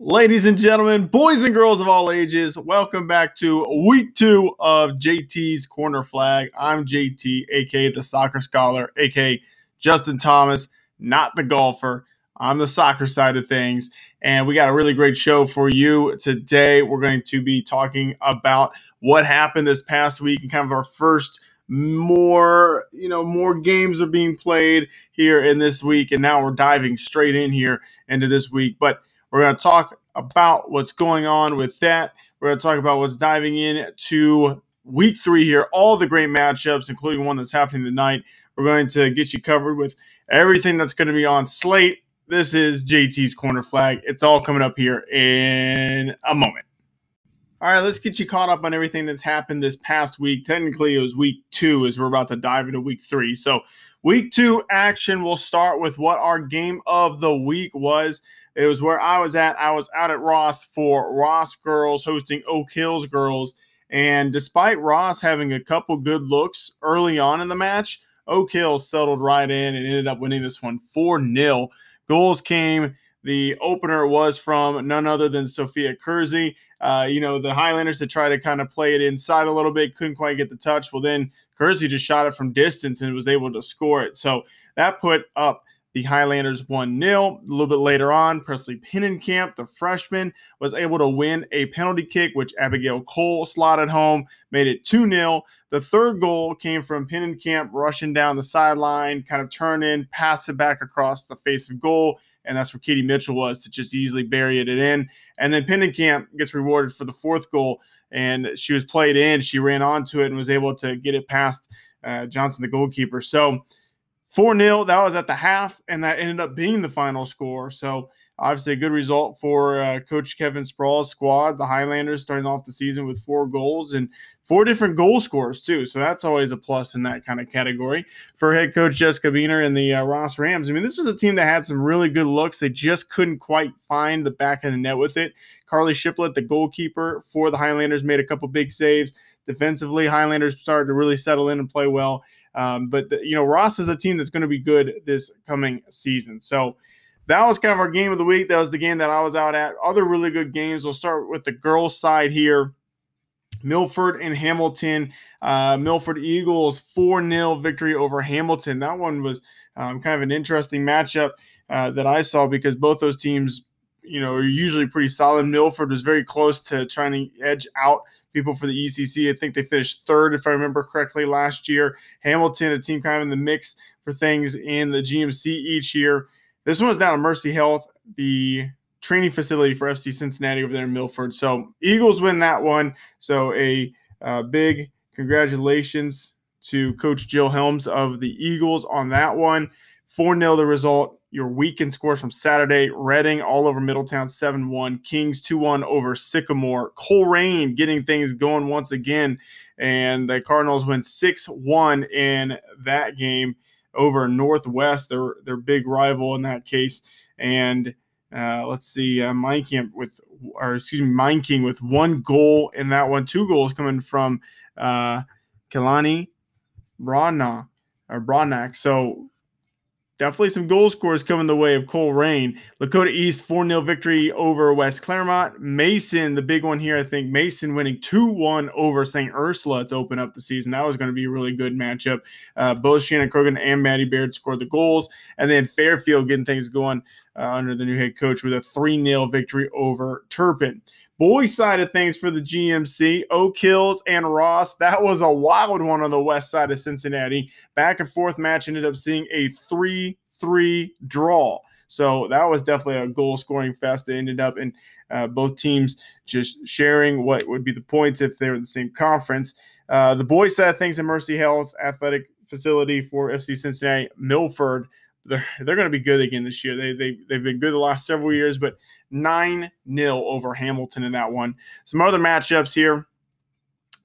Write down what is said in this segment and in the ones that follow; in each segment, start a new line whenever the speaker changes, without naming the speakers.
Ladies and gentlemen, boys and girls of all ages, welcome back to week two of JT's Corner Flag. I'm JT, aka the soccer scholar, aka Justin Thomas, not the golfer. I'm the soccer side of things. And we got a really great show for you today. We're going to be talking about what happened this past week and kind of our first more you know more games are being played here in this week and now we're diving straight in here into this week but we're going to talk about what's going on with that. We're going to talk about what's diving in to week three here, all the great matchups, including one that's happening tonight. We're going to get you covered with everything that's going to be on slate. This is JT's Corner Flag. It's all coming up here in a moment. All right, let's get you caught up on everything that's happened this past week. Technically, it was week two as we're about to dive into week three. So, week two action, we'll start with what our game of the week was. It was where I was at. I was out at Ross for Ross Girls hosting Oak Hills Girls. And despite Ross having a couple good looks early on in the match, Oak Hills settled right in and ended up winning this one 4 0. Goals came. The opener was from none other than Sophia Kersey. Uh, you know, the Highlanders had tried to kind of play it inside a little bit, couldn't quite get the touch. Well, then Kersey just shot it from distance and was able to score it. So that put up the Highlanders 1 0. A little bit later on, Presley Pinnenkamp, the freshman, was able to win a penalty kick, which Abigail Cole slotted home, made it 2 0. The third goal came from Pinnenkamp rushing down the sideline, kind of turn in, pass it back across the face of goal. And that's where Katie Mitchell was to just easily bury it in. And then Pinnenkamp gets rewarded for the fourth goal. And she was played in. She ran onto it and was able to get it past uh, Johnson, the goalkeeper. So, 4 0. That was at the half, and that ended up being the final score. So, obviously, a good result for uh, Coach Kevin Sprawl's squad. The Highlanders starting off the season with four goals and four different goal scorers, too. So, that's always a plus in that kind of category. For head coach Jessica Beener and the uh, Ross Rams, I mean, this was a team that had some really good looks. They just couldn't quite find the back of the net with it. Carly Shiplet, the goalkeeper for the Highlanders, made a couple big saves. Defensively, Highlanders started to really settle in and play well. Um, but the, you know, Ross is a team that's going to be good this coming season. So that was kind of our game of the week. That was the game that I was out at. Other really good games. We'll start with the girls' side here. Milford and Hamilton. Uh, Milford Eagles 4 0 victory over Hamilton. That one was um, kind of an interesting matchup uh, that I saw because both those teams you know, are usually pretty solid. Milford was very close to trying to edge out people for the ECC. I think they finished third, if I remember correctly, last year. Hamilton, a team kind of in the mix for things in the GMC each year. This one was down at Mercy Health, the training facility for FC Cincinnati over there in Milford. So Eagles win that one. So a uh, big congratulations to Coach Jill Helms of the Eagles on that one. 4 0 the result your weekend scores from Saturday Reading all over Middletown 7 1, Kings 2 1 over Sycamore, Colerain getting things going once again. And the Cardinals win 6 1 in that game over Northwest, their, their big rival in that case. And uh, let's see, uh, Mine Camp with, or excuse me, Mine King with one goal in that one, two goals coming from uh, Kalani Brana or Bronak. So definitely some goal scores coming the way of Colerain. Lakota East 4 0 victory over West Clermont. Mason, the big one here, I think Mason winning 2 1 over St. Ursula to open up the season. That was going to be a really good matchup. Uh, both Shannon Krogan and Maddie Baird scored the goals. And then Fairfield getting things going uh, under the new head coach with a 3 0 victory over Turpin. Boys side of things for the GMC, Oak Hills and Ross. That was a wild one on the west side of Cincinnati. Back and forth match ended up seeing a 3 3 draw. So that was definitely a goal scoring fest. It ended up in uh, both teams just sharing what would be the points if they were in the same conference. Uh, the boys side of things at Mercy Health Athletic Facility for FC Cincinnati, Milford they're they're going to be good again this year. They they they've been good the last several years, but nine 0 over Hamilton in that one. Some other matchups here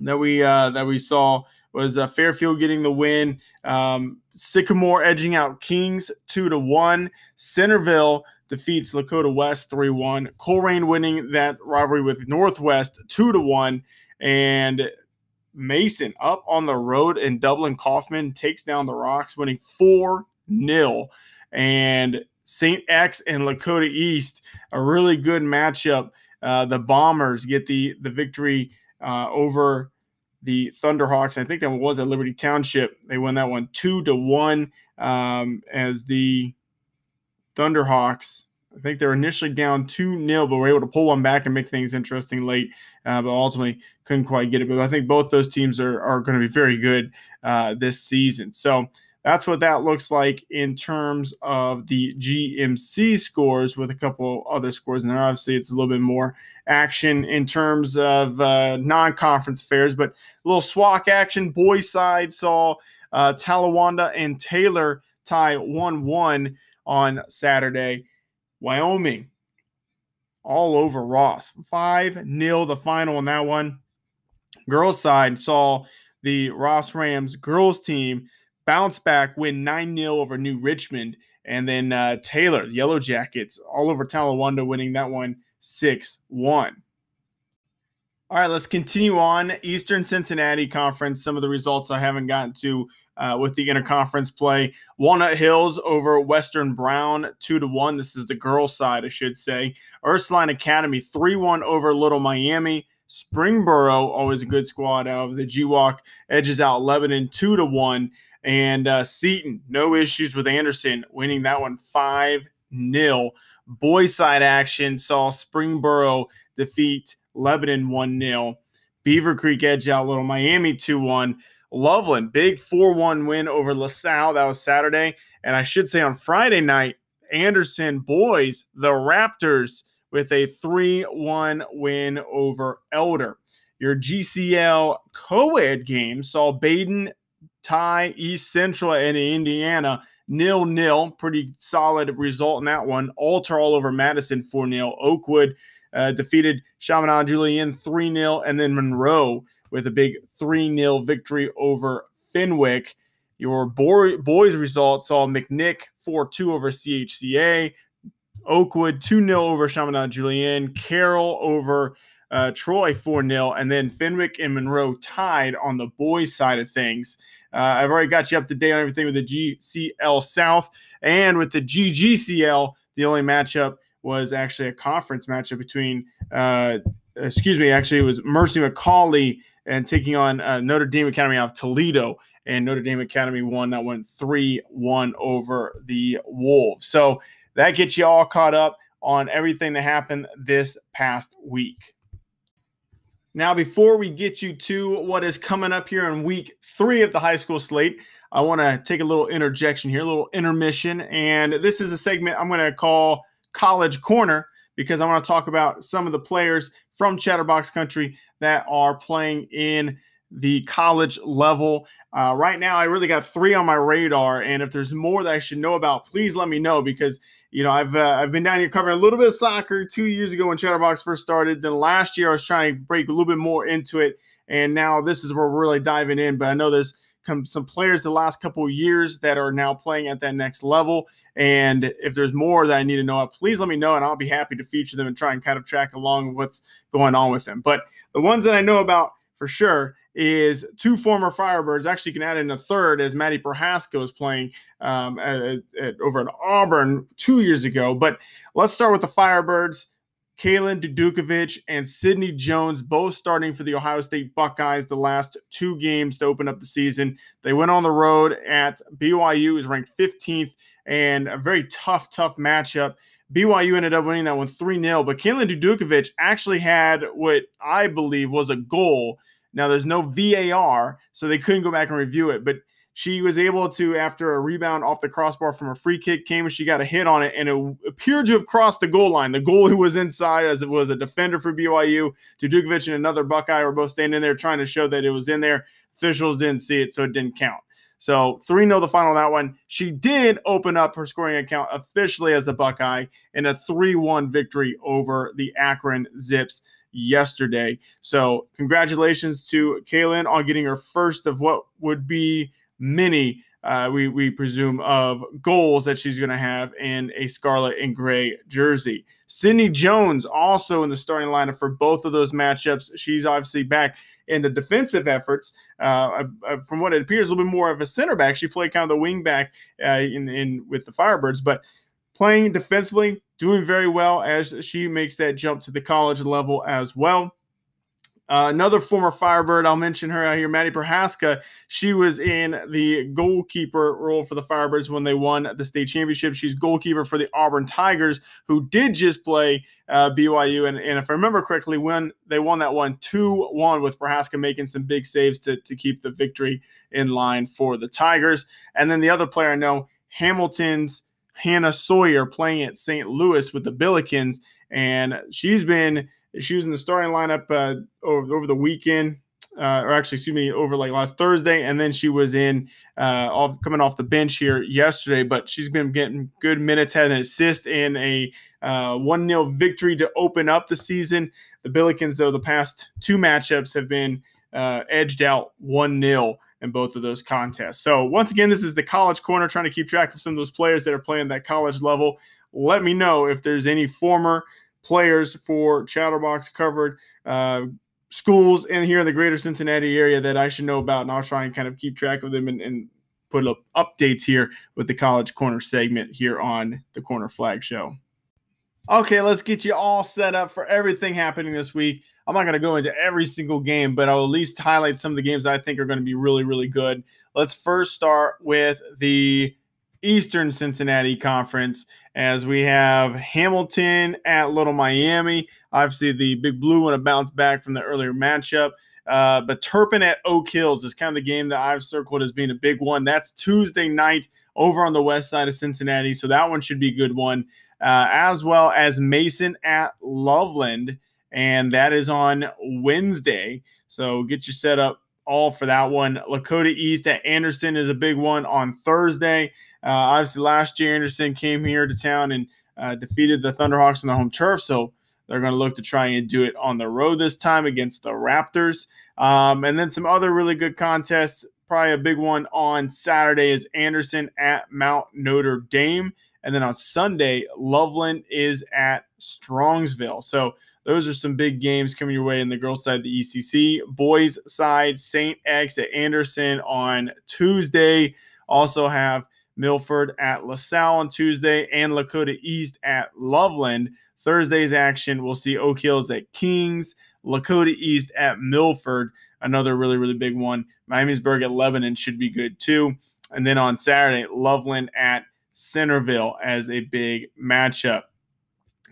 that we uh, that we saw was uh, Fairfield getting the win, um, Sycamore edging out Kings two to one, Centerville defeats Lakota West three one, Colerain winning that rivalry with Northwest two to one, and Mason up on the road in Dublin Coffman takes down the Rocks, winning four nil. And St. X and Lakota East, a really good matchup. Uh, the Bombers get the the victory uh, over the Thunderhawks. I think that was at Liberty Township. They won that one two to one um, as the Thunderhawks. I think they were initially down 2 0, but were able to pull one back and make things interesting late, uh, but ultimately couldn't quite get it. But I think both those teams are, are going to be very good uh, this season. So that's what that looks like in terms of the GMC scores with a couple other scores. And then obviously, it's a little bit more action in terms of uh, non conference affairs, but a little SWAC action. Boys side saw uh, Talawanda and Taylor tie 1 1 on Saturday. Wyoming all over Ross. 5 0 the final on that one. Girls side saw the Ross Rams girls team bounce back, win 9 0 over New Richmond. And then uh, Taylor, Yellow Jackets, all over Talawanda, winning that one 6 1. All right, let's continue on. Eastern Cincinnati Conference, some of the results I haven't gotten to uh, with the interconference play. Walnut Hills over Western Brown, 2 to 1. This is the girls' side, I should say. Ursuline Academy, 3 1 over Little Miami. Springboro, always a good squad out of the GWOC, edges out Lebanon 2 to 1. And uh, Seton, no issues with Anderson, winning that one 5 0. Boys side action saw Springboro defeat Lebanon 1 0. Beavercreek edge out Little Miami 2 1. Loveland, big 4 1 win over LaSalle. That was Saturday. And I should say on Friday night, Anderson boys, the Raptors, with a 3 1 win over Elder. Your GCL co ed game saw Badin tie East Central and Indiana nil nil. Pretty solid result in that one. Alter all over Madison 4 0. Oakwood uh, defeated Chaminade Julienne 3 0. And then Monroe with a big 3 0 victory over Fenwick. Your boy, boys results saw McNick 4 2 over CHCA. Oakwood 2 0 over Chaminade Julienne, Carroll over uh, Troy 4 0. And then Fenwick and Monroe tied on the boys' side of things. Uh, I've already got you up to date on everything with the GCL South and with the GGCL. The only matchup was actually a conference matchup between, uh, excuse me, actually it was Mercy McAuley and taking on uh, Notre Dame Academy of Toledo. And Notre Dame Academy won that one 3 1 over the Wolves. So that gets you all caught up on everything that happened this past week. Now, before we get you to what is coming up here in week three of the high school slate, I want to take a little interjection here, a little intermission. And this is a segment I'm going to call College Corner because I want to talk about some of the players from Chatterbox Country that are playing in the college level. Uh, right now, I really got three on my radar. And if there's more that I should know about, please let me know because you know, I've uh, I've been down here covering a little bit of soccer two years ago when Chatterbox first started. Then last year I was trying to break a little bit more into it, and now this is where we're really diving in. But I know there's come some players the last couple years that are now playing at that next level. And if there's more that I need to know, please let me know, and I'll be happy to feature them and try and kind of track along what's going on with them. But the ones that I know about for sure is two former Firebirds. Actually, you can add in a third as Maddie Prohaska was playing um, at, at, over at Auburn two years ago. But let's start with the Firebirds. Kalen Dudukovich and Sydney Jones both starting for the Ohio State Buckeyes the last two games to open up the season. They went on the road at BYU, is ranked 15th, and a very tough, tough matchup. BYU ended up winning that one 3 0, but Kalen Dudukovich actually had what I believe was a goal now there's no VAR, so they couldn't go back and review it, but she was able to, after a rebound off the crossbar from a free kick, came and she got a hit on it, and it appeared to have crossed the goal line. The goal who was inside, as it was a defender for BYU, Dudukovich and another Buckeye were both standing in there trying to show that it was in there. Officials didn't see it, so it didn't count. So 3 0 the final that one. She did open up her scoring account officially as the Buckeye in a 3 1 victory over the Akron Zips yesterday. So, congratulations to Kaylin on getting her first of what would be many, uh, we, we presume, of goals that she's going to have in a scarlet and gray jersey. Sydney Jones also in the starting lineup for both of those matchups. She's obviously back in the defensive efforts. Uh, uh, from what it appears, a little bit more of a center back. She played kind of the wing back uh, in, in with the Firebirds, but playing defensively, doing very well as she makes that jump to the college level as well. Uh, another former Firebird, I'll mention her out here, Maddie Prohaska. She was in the goalkeeper role for the Firebirds when they won the state championship. She's goalkeeper for the Auburn Tigers, who did just play uh, BYU. And, and, if I remember correctly, when they won that one 2 1 with Prohaska making some big saves to, to keep the victory in line for the Tigers. And then the other player I know, Hamilton's Hannah Sawyer, playing at St. Louis with the Billikens. And she's been she was in the starting lineup uh, over, over the weekend, uh, or actually, excuse me, over like last Thursday, and then she was in uh, off, coming off the bench here yesterday. But she's been getting good minutes, had an assist in a uh, one 0 victory to open up the season. The Billikens, though, the past two matchups have been uh, edged out one 0 in both of those contests. So once again, this is the college corner, trying to keep track of some of those players that are playing that college level. Let me know if there's any former players for Chatterbox covered uh, schools in here in the greater Cincinnati area that I should know about, and I'll try and kind of keep track of them and, and put up updates here with the College Corner segment here on the Corner Flag Show. Okay, let's get you all set up for everything happening this week. I'm not going to go into every single game, but I'll at least highlight some of the games I think are going to be really, really good. Let's first start with the Eastern Cincinnati Conference as we have Hamilton at Little Miami. Obviously, the Big Blue want to bounce back from the earlier matchup. Uh, but Turpin at Oak Hills is kind of the game that I've circled as being a big one. That's Tuesday night over on the west side of Cincinnati. So that one should be a good one. Uh, as well as Mason at Loveland. And that is on Wednesday. So get you set up all for that one. Lakota East at Anderson is a big one on Thursday. Uh, obviously, last year Anderson came here to town and uh, defeated the Thunderhawks on the home turf, so they're going to look to try and do it on the road this time against the Raptors. Um, and then some other really good contests. Probably a big one on Saturday is Anderson at Mount Notre Dame. And then on Sunday, Loveland is at Strongsville. So those are some big games coming your way in the girls' side the ECC. Boys' side, St. X at Anderson on Tuesday. Also have Milford at LaSalle on Tuesday, and Lakota East at Loveland. Thursday's action, we'll see Oak Hills at Kings, Lakota East at Milford, another really, really big one. Miamisburg at Lebanon should be good too. And then on Saturday, Loveland at Centerville as a big matchup.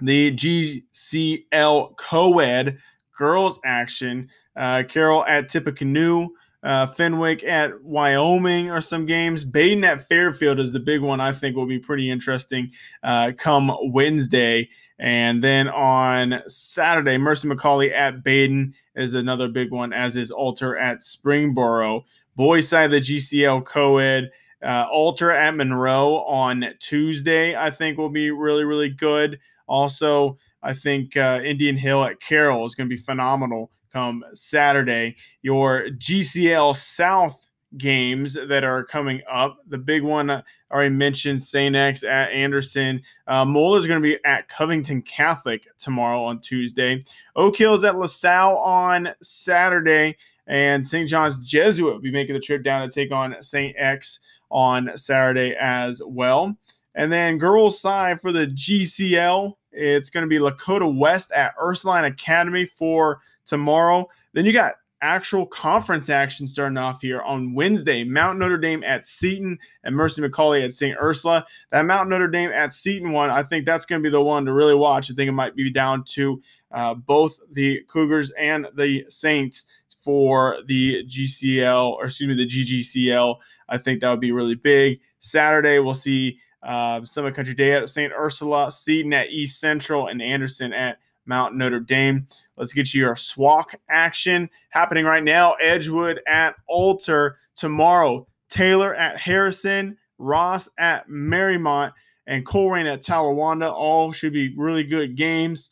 The GCL co ed girls action, uh, Carroll at Tippecanoe uh, Fenwick at Wyoming are some games. Badin at Fairfield is the big one I think will be pretty interesting uh, come Wednesday. And then on Saturday, Mercy McAuley at Badin is another big one, as is Alter at Springboro. Boys side of the GCL co-ed. Uh, Alter at Monroe on Tuesday, I think will be really, really good. Also, I think uh, Indian Hill at Carroll is going to be phenomenal come Saturday. Your GCL South games that are coming up. The big one I already mentioned, St. X at Anderson. Uh, is going to be at Covington Catholic tomorrow on Tuesday. Oak Hills at LaSalle on Saturday. And St. John's Jesuit will be making the trip down to take on St. X on Saturday as well. And then girls' side for the GCL, it's going to be Lakota West at Ursuline Academy for tomorrow. Then you got actual conference action starting off here on Wednesday. Mount Notre Dame at Seton and Mercy McAuley at St. Ursula. That Mount Notre Dame at Seton one, I think that's going to be the one to really watch. I think it might be down to uh, both the Cougars and the Saints for the GCL, or excuse me, the GGCL. I think that would be really big. Saturday, we'll see uh, Summit Country Day at St. Ursula, Seton at East Central, and Anderson at Mount Notre Dame. Let's get you your SWAC action happening right now. Edgewood at Alter tomorrow. Taylor at Harrison, Ross at Mariemont, and Colerain at Talawanda. All should be really good games.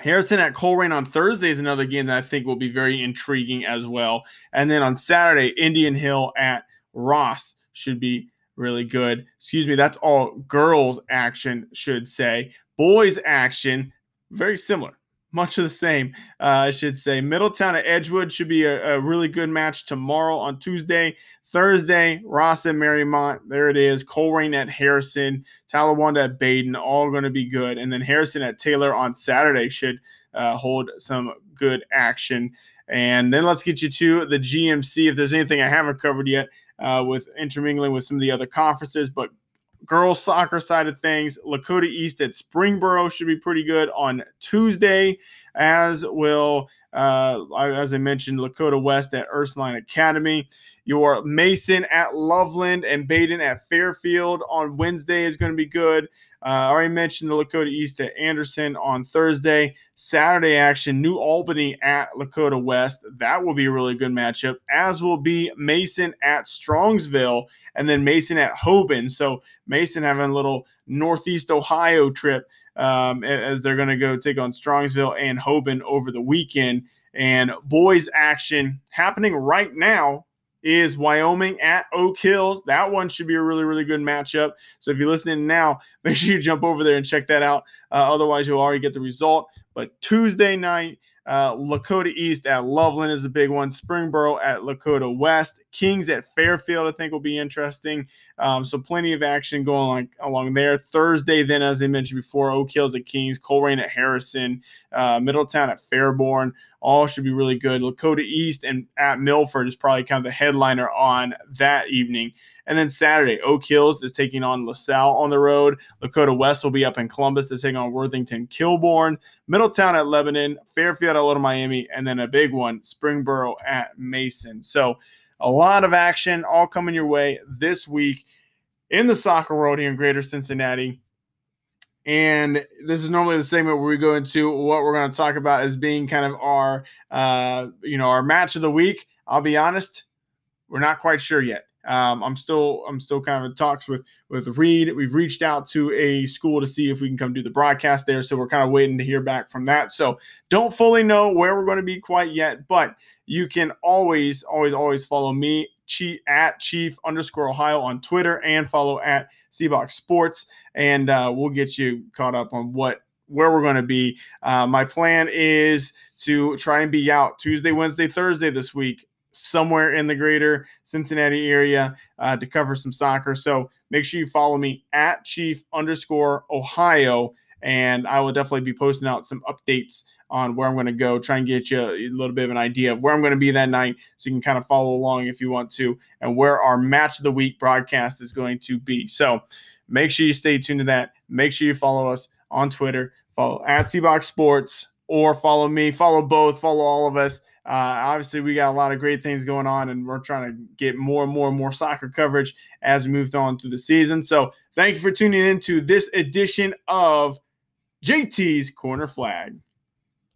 Harrison at Colerain on Thursday is another game that I think will be very intriguing as well. And then on Saturday, Indian Hill at Ross should be really good. Excuse me, that's all girls action, should say. Boys action, very similar. much of the same, uh, I should say. Middletown at Edgewood should be a, a, really good match tomorrow on Tuesday. Thursday, Ross at Mariemont. There it is. Colerain at Harrison. Talawanda at Badin, All going to be good. And then Harrison at Taylor on Saturday should uh, hold some good action. And then let's get you to the GMC. If there's anything I haven't covered yet uh, with intermingling with some of the other conferences, but girls soccer side of things, Lakota East at Springboro should be pretty good on Tuesday, as will, uh, as I mentioned, Lakota West at Ursuline Academy. Your Mason at Loveland and Badin at Fairfield on Wednesday is going to be good. Uh, I already mentioned the Lakota East at Anderson on Thursday. Saturday action, New Albany at Lakota West. That will be a really good matchup, as will be Mason at Strongsville and then Mason at Hoban. So Mason having a little Northeast Ohio trip um, as they're going to go take on Strongsville and Hoban over the weekend. And boys action happening right now is Wyoming at Oak Hills. That one should be a really, really good matchup. So if you're listening now, make sure you jump over there and check that out. Uh, otherwise, you'll already get the result. But Tuesday night, uh, Lakota East at Loveland is a big one. Springboro at Lakota West. Kings at Fairfield, I think, will be interesting. Um, so plenty of action going on, along there. Thursday, then, as I mentioned before, Oak Hills at Kings, Colerain at Harrison, uh, Middletown at Fairborn. All should be really good. Lakota East and at Milford is probably kind of the headliner on that evening. And then Saturday, Oak Hills is taking on LaSalle on the road. Lakota West will be up in Columbus to take on Worthington Kilbourne. Middletown at Lebanon, Fairfield at Little Miami, and then a big one, Springboro at Mason. So a lot of action all coming your way this week in the soccer world here in Greater Cincinnati. And this is normally the segment where we go into what we're going to talk about as being kind of our, uh, you know, our match of the week. I'll be honest, we're not quite sure yet. Um, I'm still I'm still kind of in talks with with Reed. We've reached out to a school to see if we can come do the broadcast there. So we're kind of waiting to hear back from that. So don't fully know where we're going to be quite yet, but you can always always always follow me at chief underscore Ohio on Twitter and follow at Seabox Sports, and uh, we'll get you caught up on what where we're going to be. Uh, my plan is to try and be out Tuesday, Wednesday, Thursday this week somewhere in the greater Cincinnati area uh, to cover some soccer. So make sure you follow me at chief underscore Ohio, and I will definitely be posting out some updates on where I'm going to go, try and get you a little bit of an idea of where I'm going to be that night so you can kind of follow along if you want to, and where our match of the week broadcast is going to be. So make sure you stay tuned to that. Make sure you follow us on Twitter, follow at Seabox Sports, or follow me, follow both, follow all of us uh, obviously, we got a lot of great things going on, and we're trying to get more and more and more soccer coverage as we move on through the season. So, thank you for tuning in to this edition of JT's Corner Flag.